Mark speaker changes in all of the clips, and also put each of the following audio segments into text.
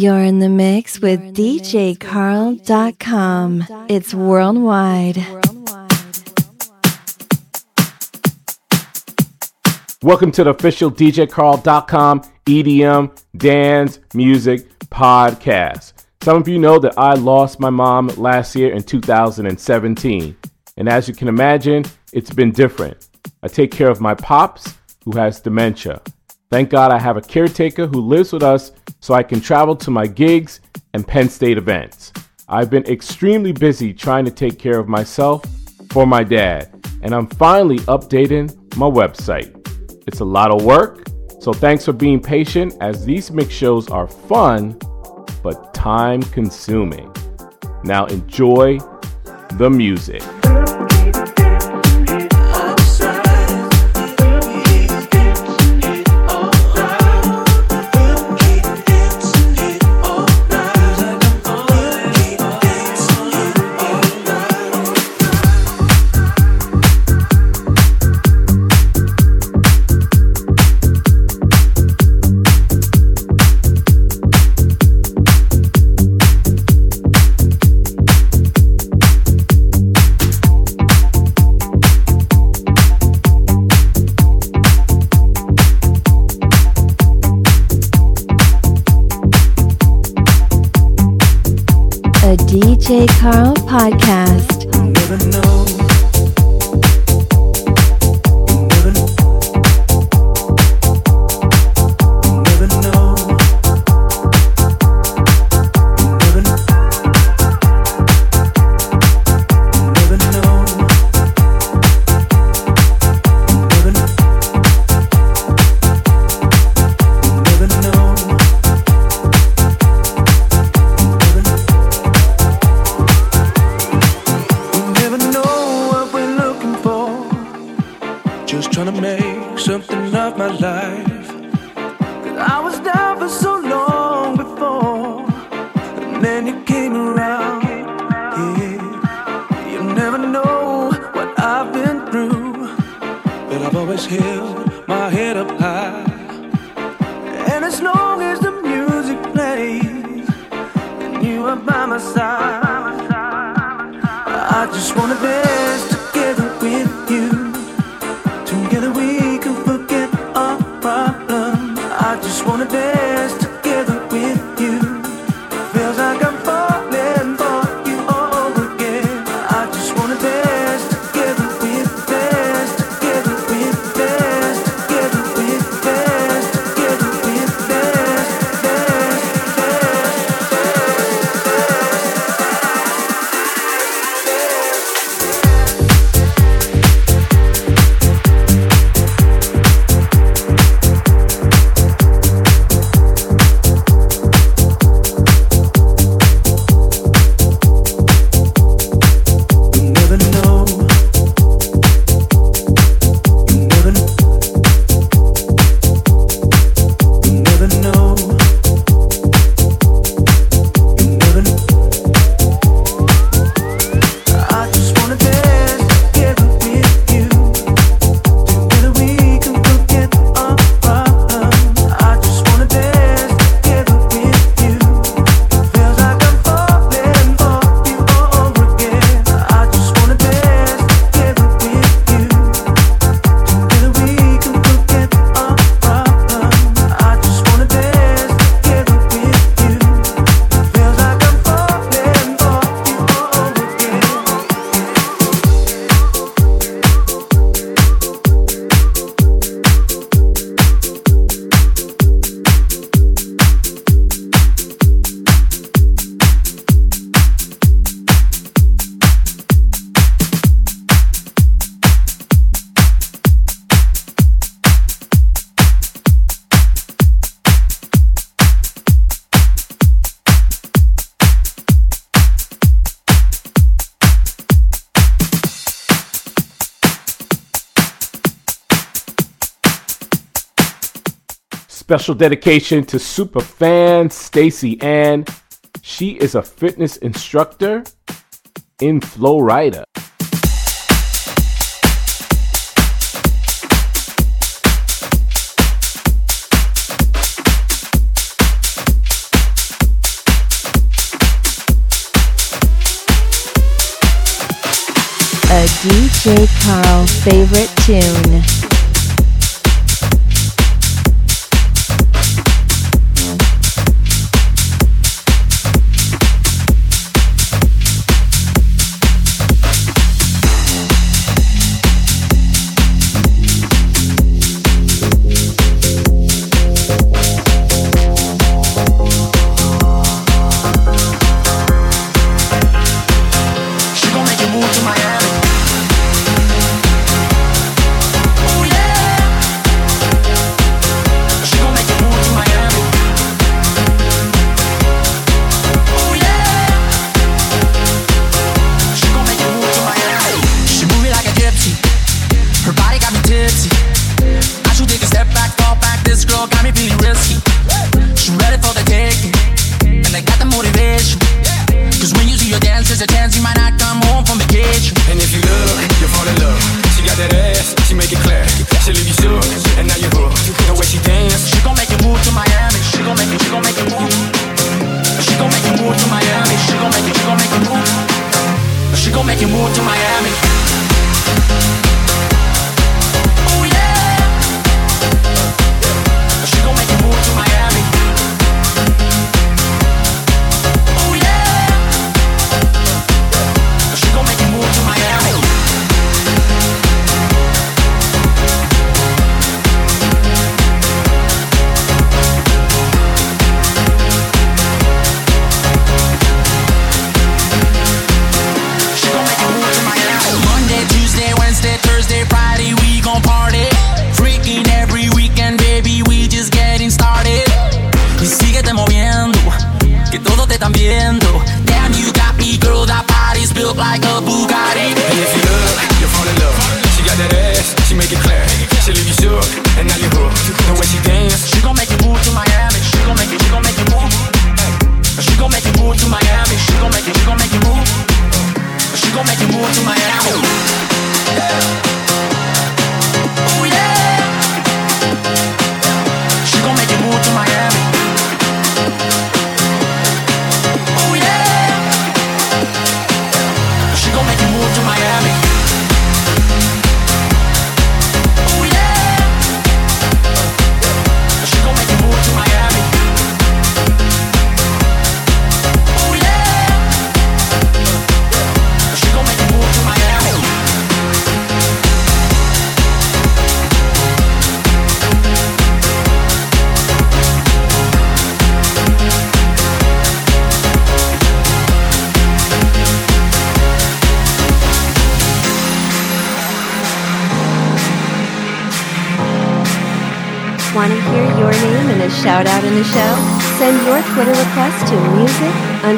Speaker 1: You're in the mix with DJCarl.com. It's worldwide.
Speaker 2: Welcome to the official DJCarl.com EDM Dance Music Podcast. Some of you know that I lost my mom last year in 2017. And as you can imagine, it's been different. I take care of my pops who has dementia. Thank God I have a caretaker who lives with us so I can travel to my gigs and Penn State events. I've been extremely busy trying to take care of myself for my dad, and I'm finally updating my website. It's a lot of work, so thanks for being patient as these mix shows are fun but time consuming. Now enjoy the music.
Speaker 1: DJ Carl podcast.
Speaker 2: special dedication to super fan Stacy Ann. She is a fitness instructor in Florida.
Speaker 3: a DJ Carl favorite tune.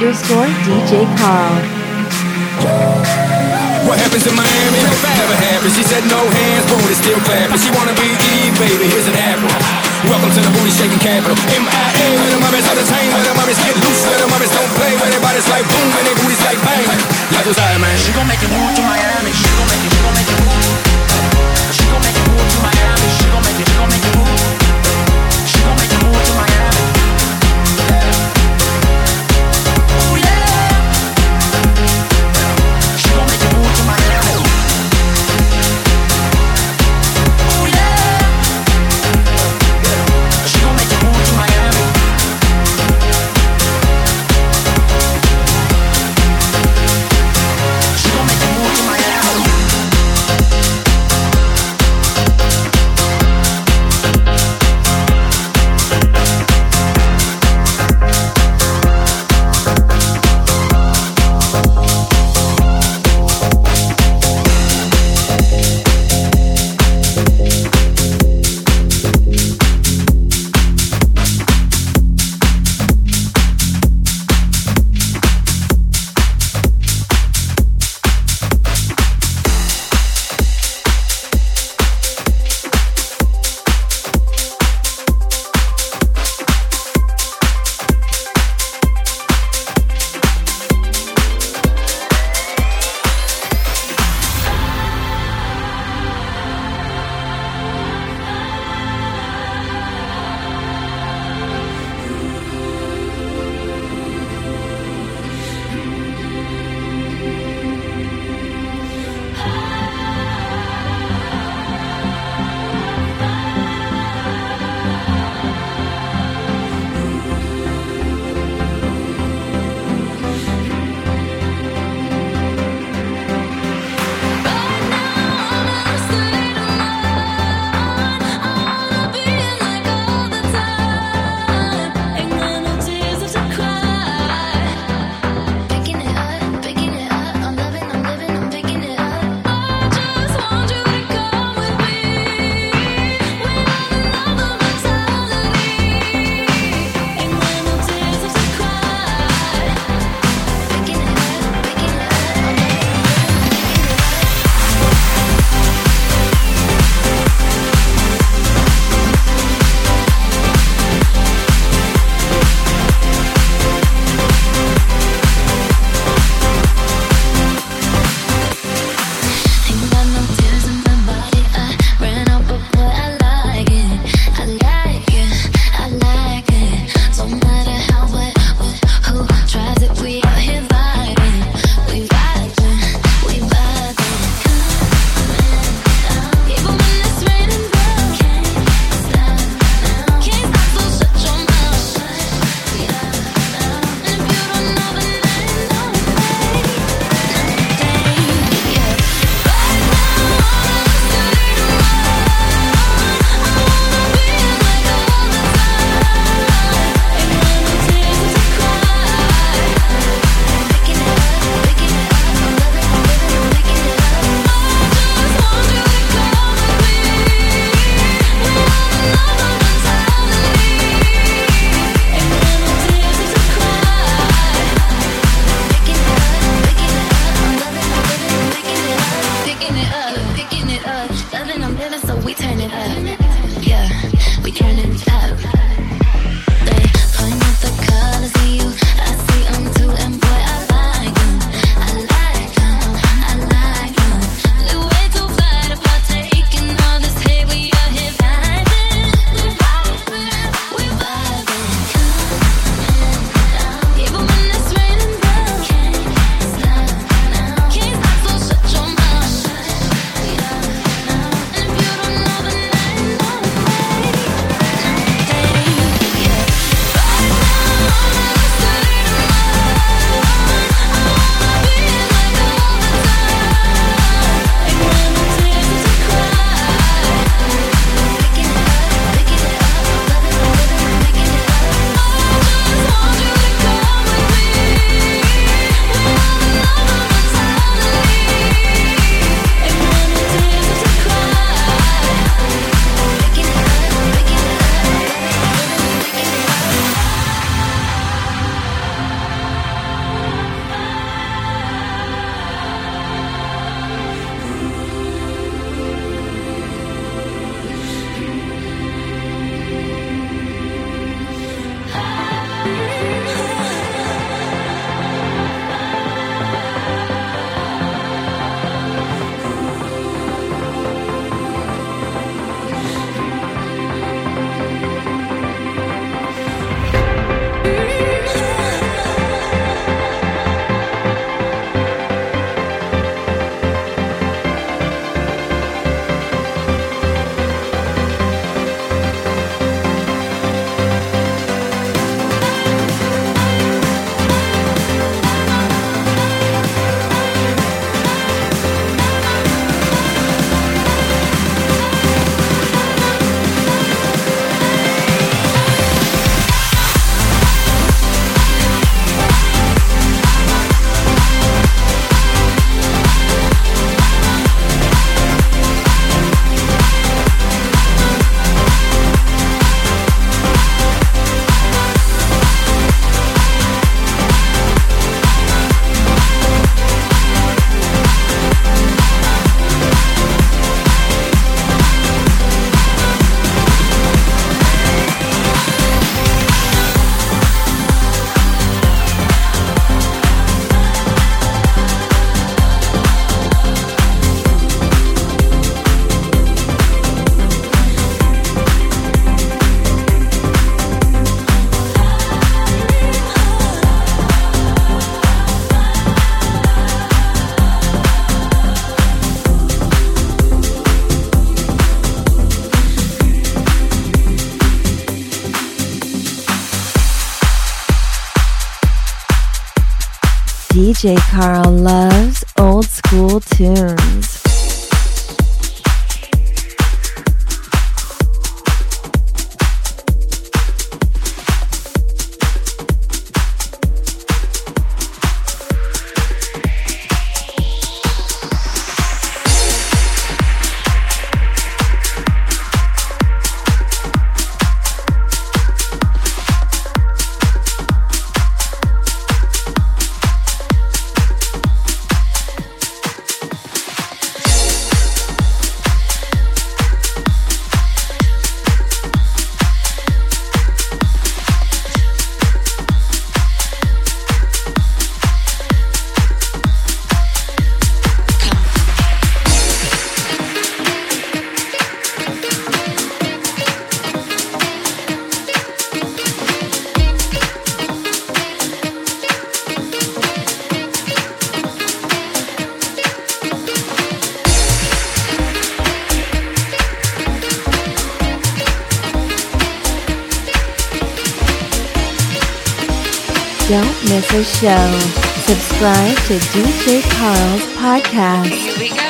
Speaker 3: Underscore DJ Carl.
Speaker 4: DJ Carl loves old school tunes. show. Subscribe to DJ Carl's podcast.
Speaker 5: Here we go.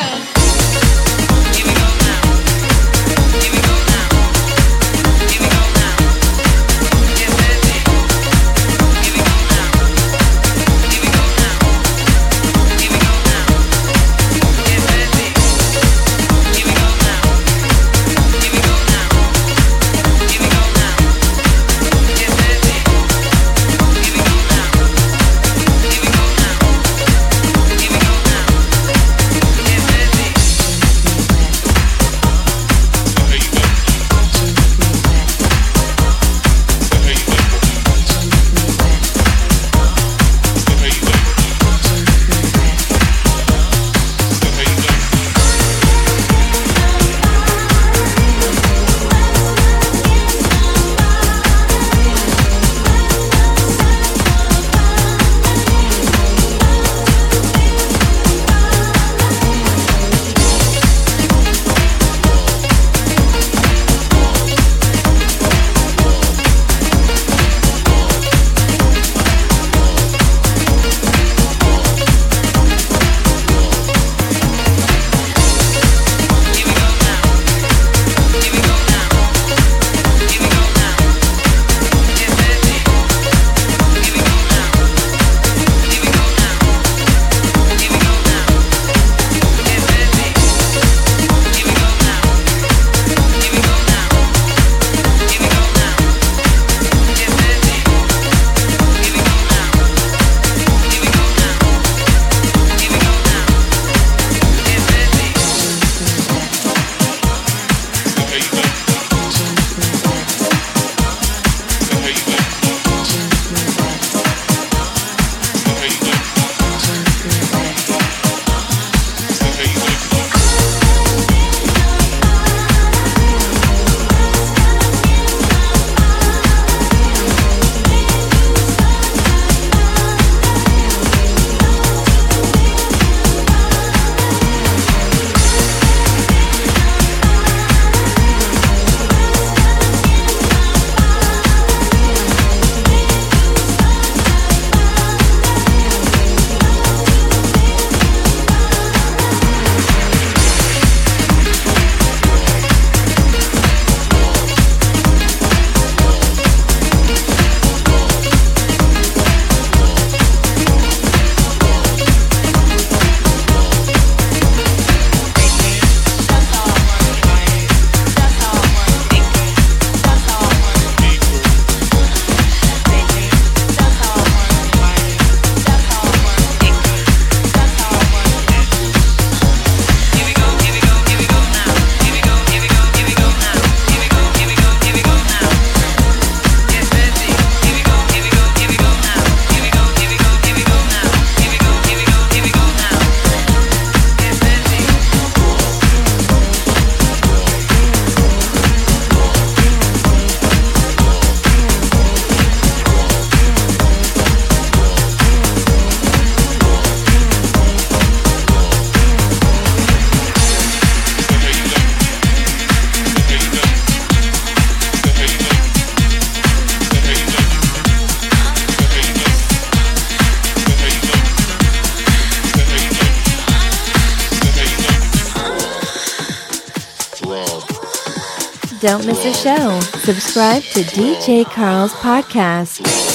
Speaker 4: Don't miss a show. Subscribe to DJ Carl's podcast.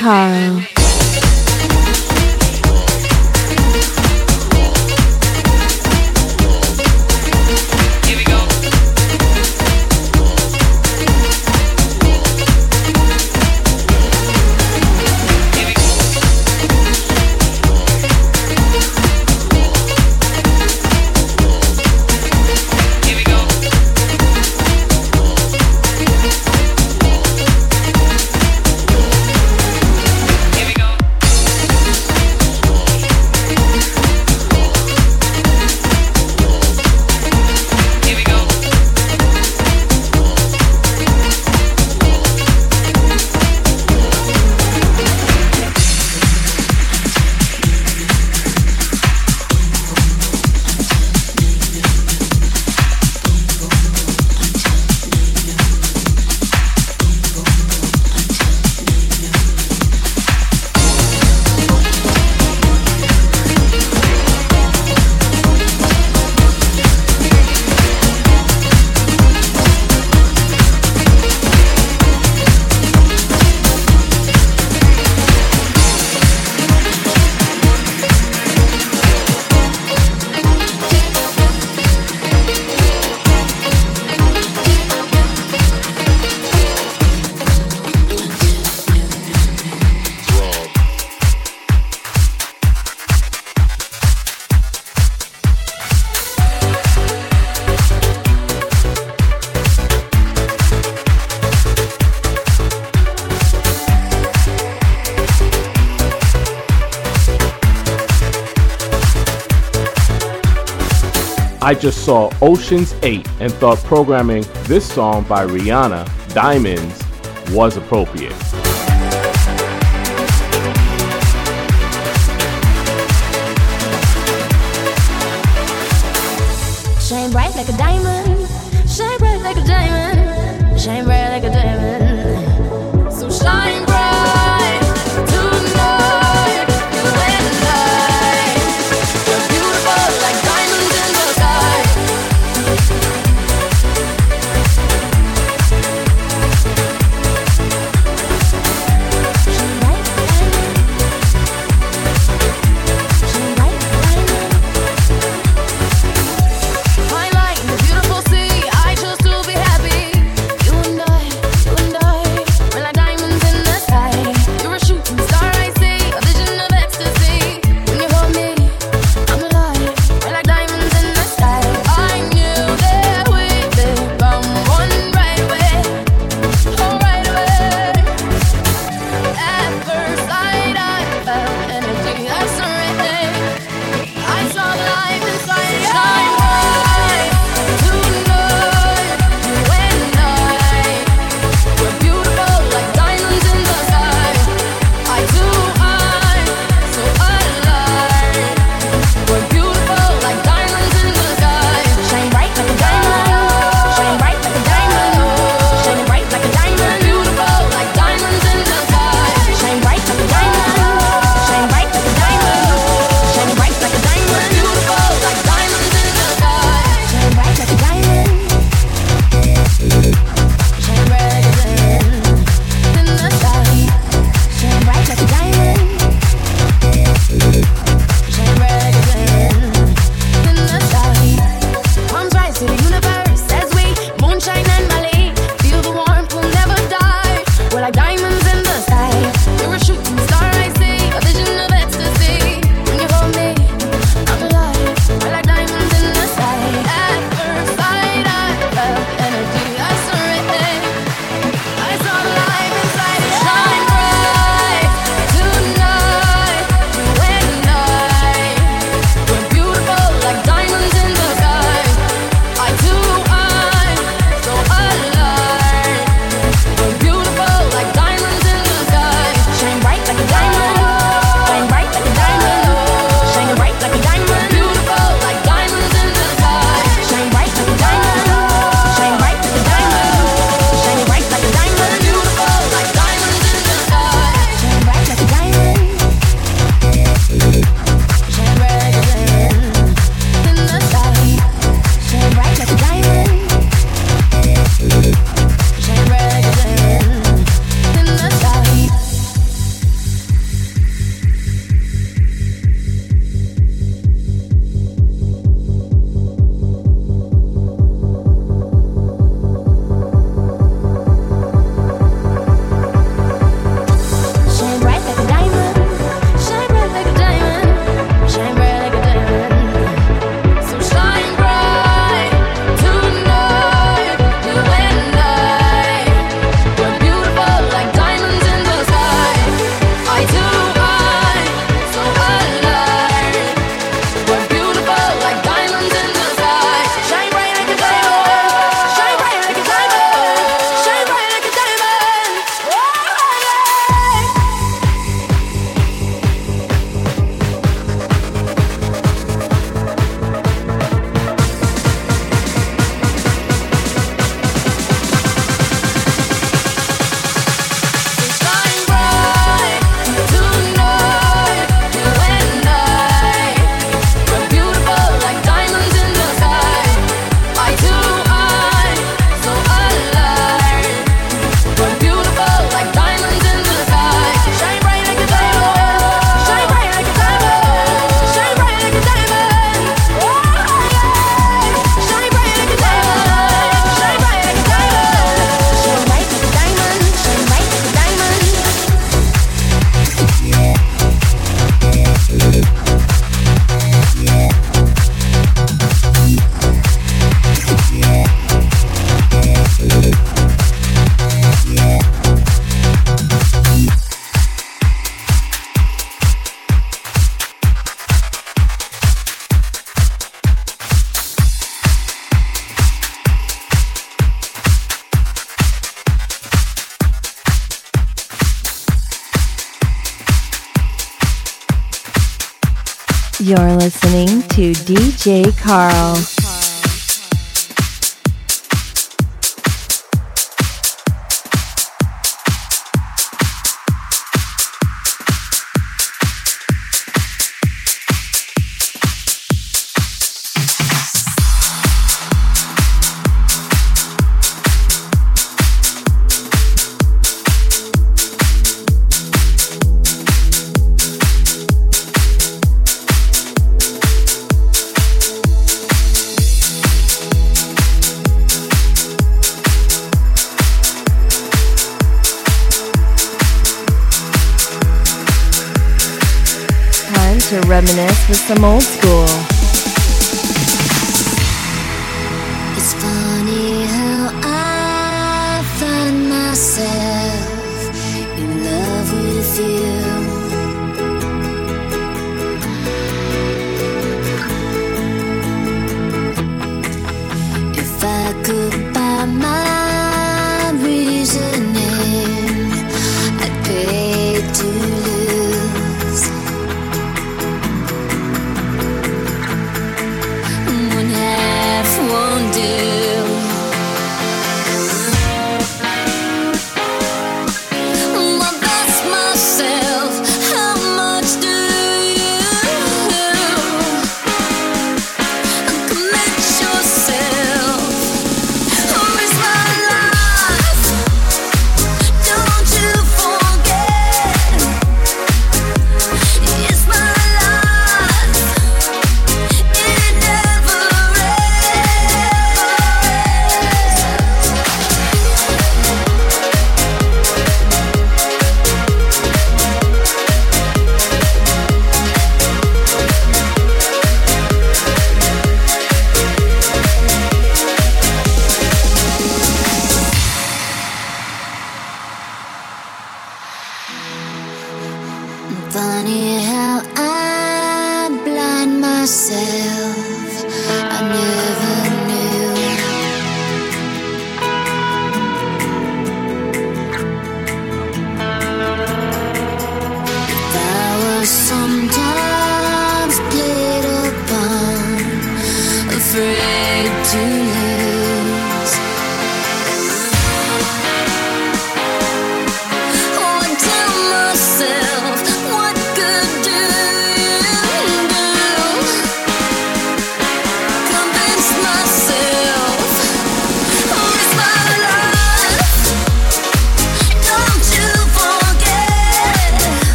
Speaker 4: Carl.
Speaker 6: I just saw Oceans 8 and thought programming this song by Rihanna, Diamonds, was appropriate.
Speaker 4: DJ Carl.
Speaker 7: Massimo.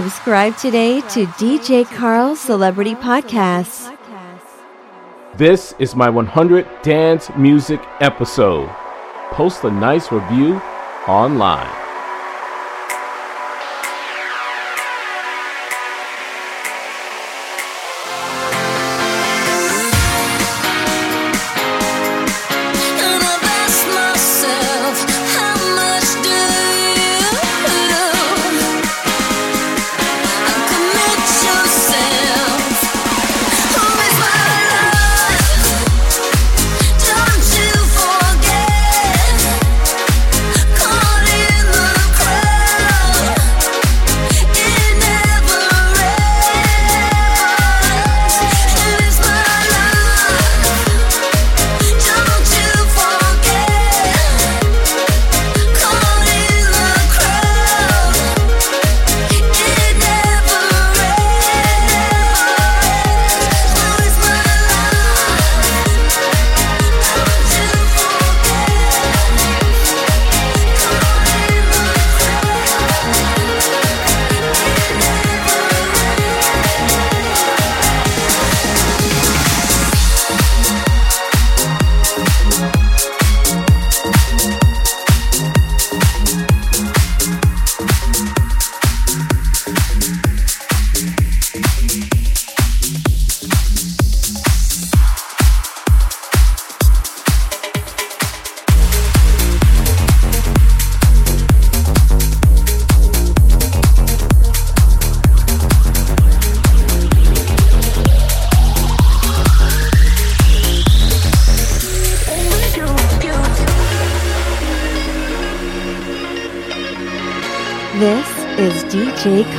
Speaker 4: Subscribe today to DJ Carl Celebrity Podcasts.
Speaker 2: This is my 100 dance music episode. Post a nice review online.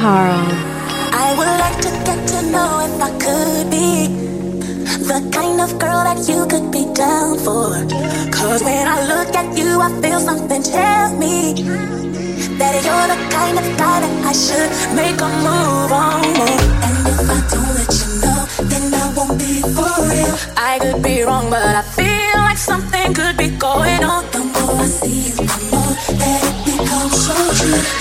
Speaker 3: Carl.
Speaker 8: I would like to get to know if I could be the kind of girl that you could be down for. Cause when I look at you, I feel something tell me that you're the kind of guy that I should make a move on. And if I don't let you know, then I won't be for real. I could be wrong, but I feel like something could be going on. The more I see you, the more that it becomes so true.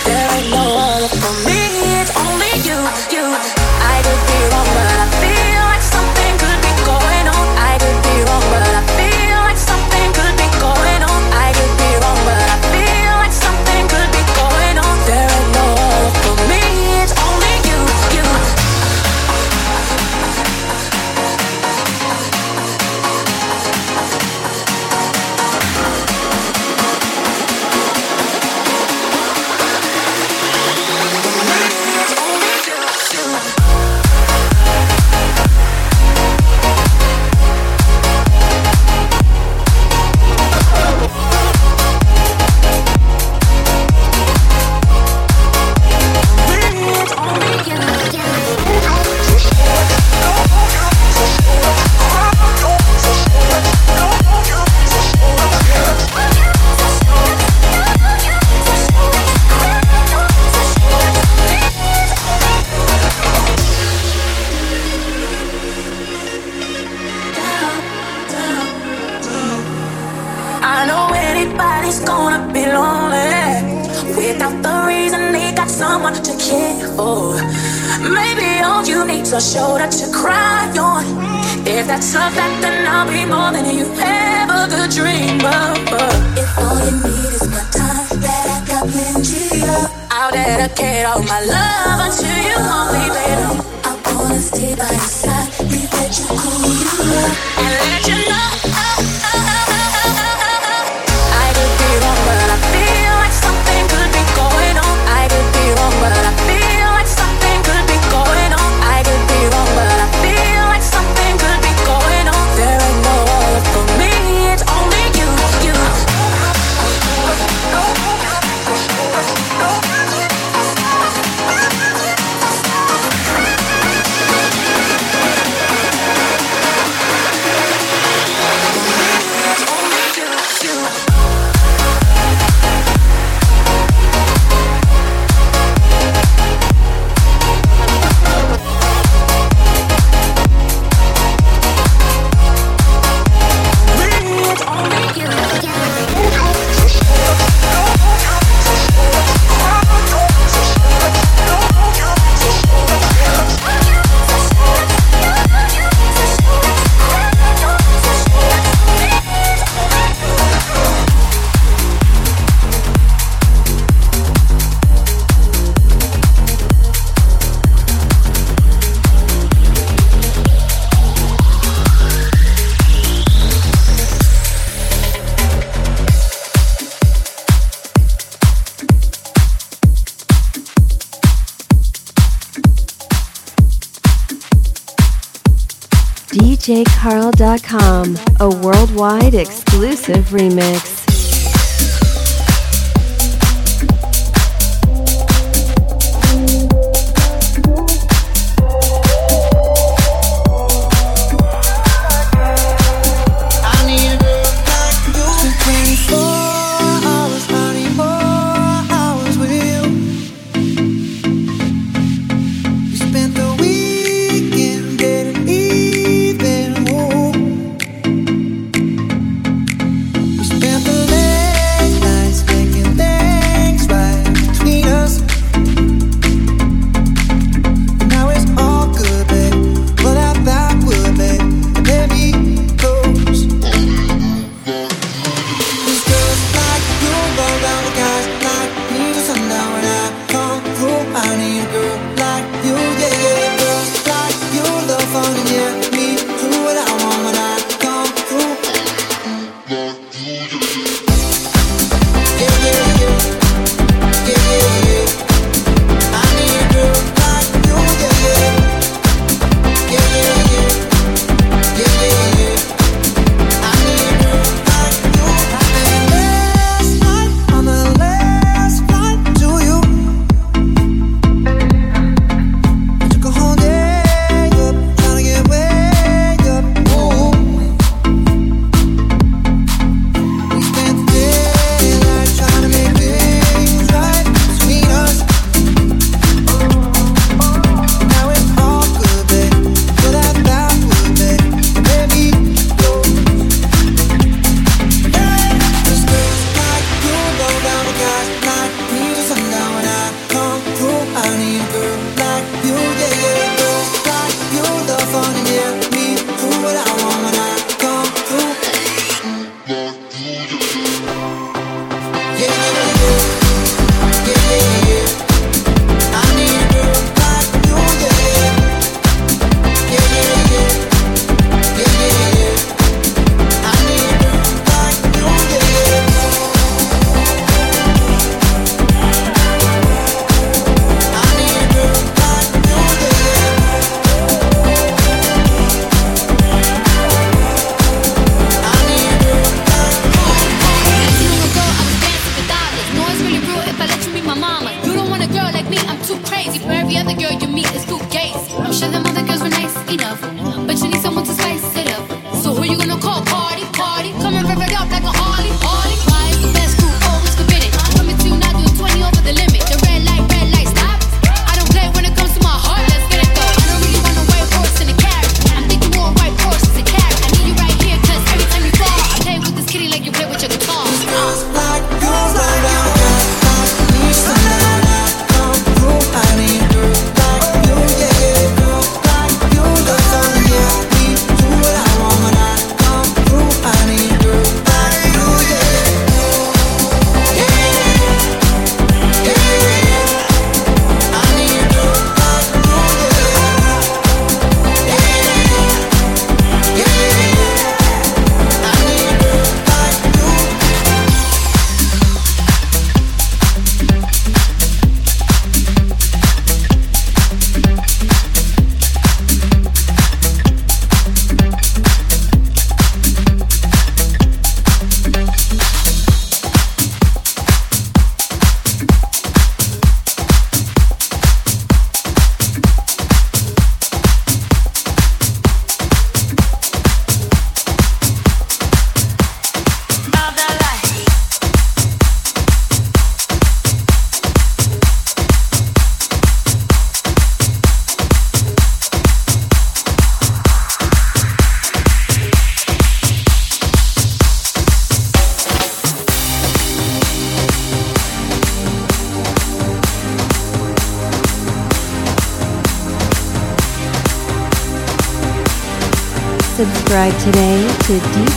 Speaker 3: DJCarl.com, a worldwide exclusive remix.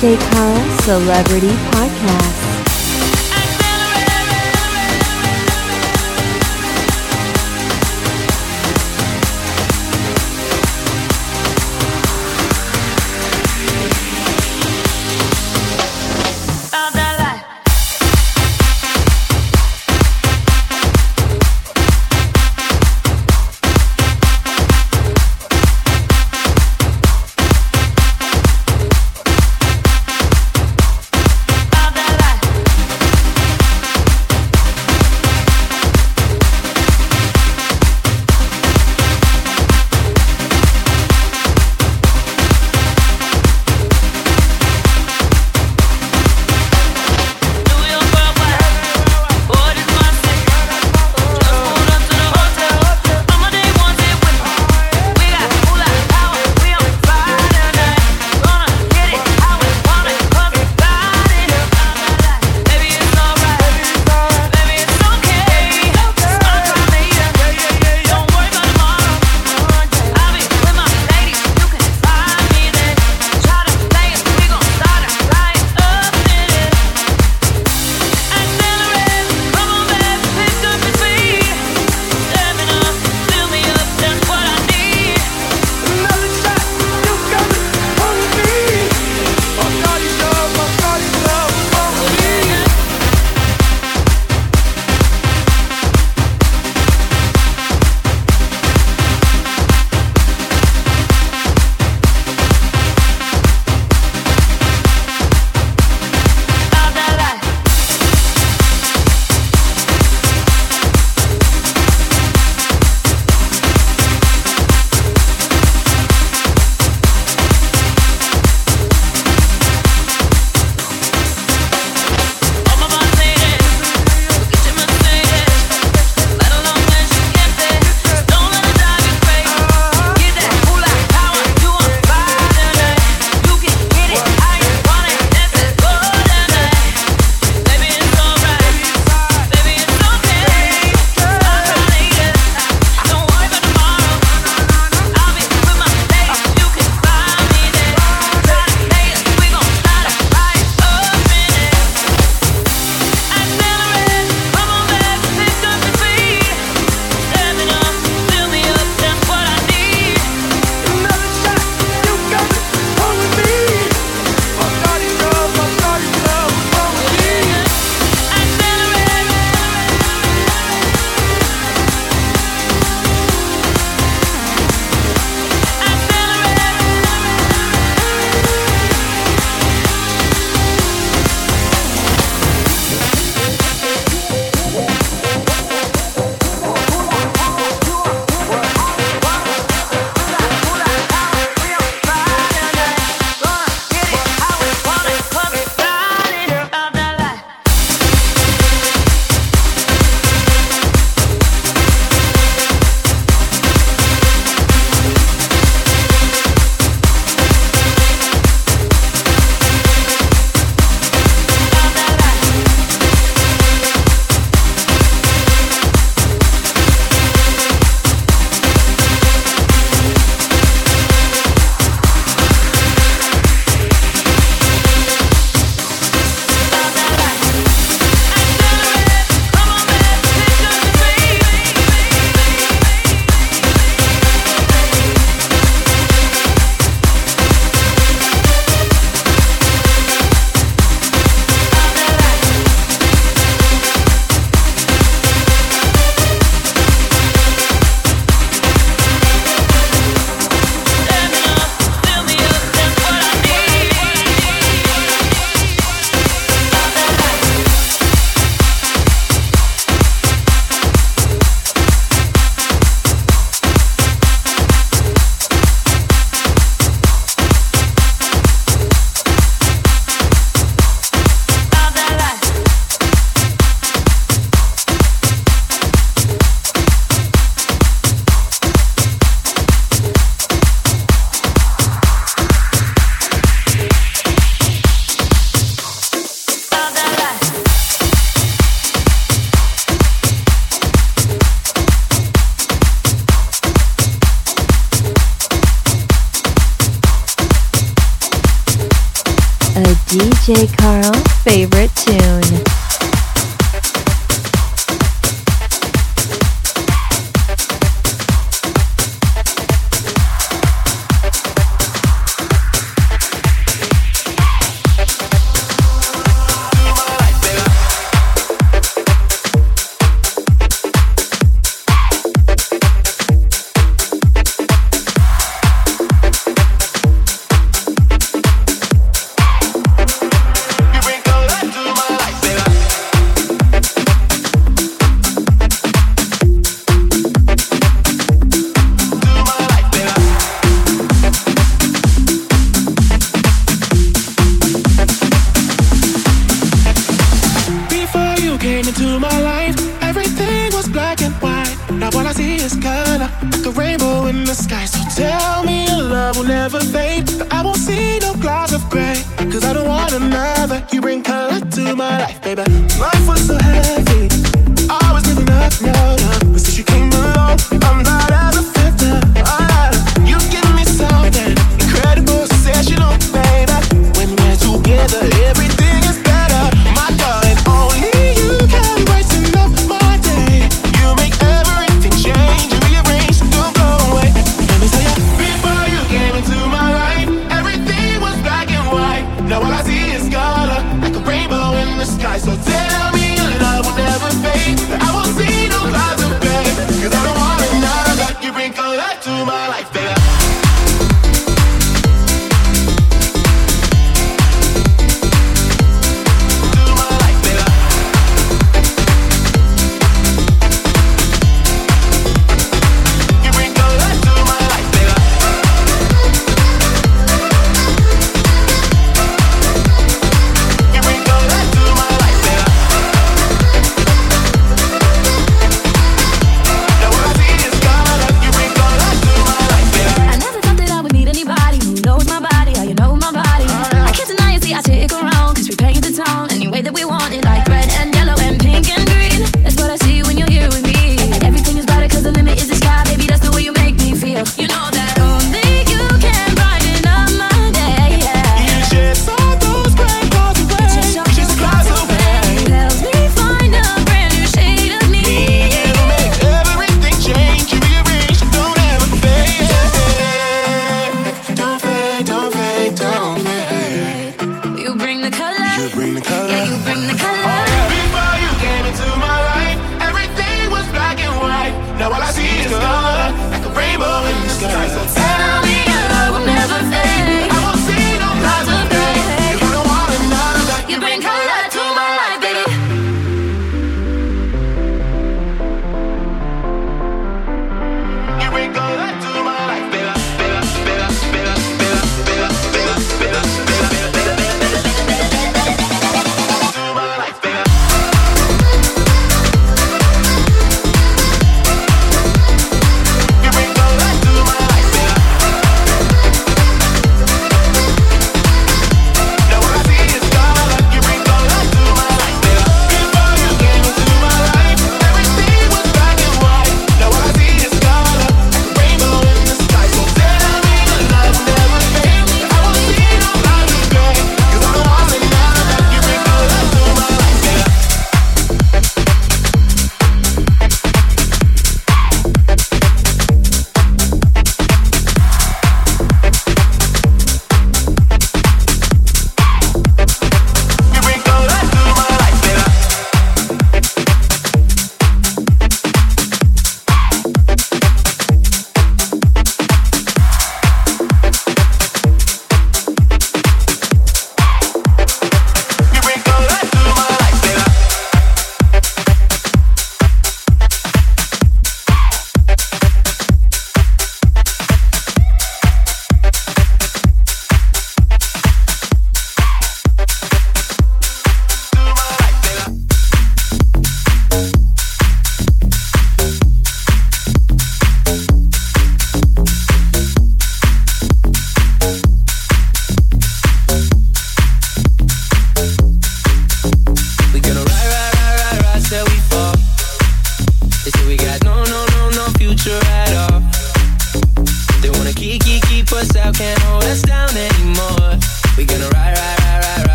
Speaker 6: Carl Celebrity Podcast.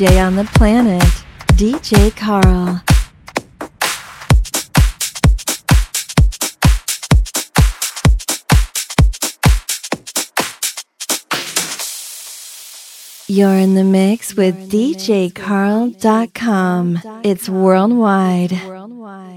Speaker 3: DJ on the planet, DJ Carl.
Speaker 4: You're in the mix with DJCarl.com. It's worldwide. worldwide.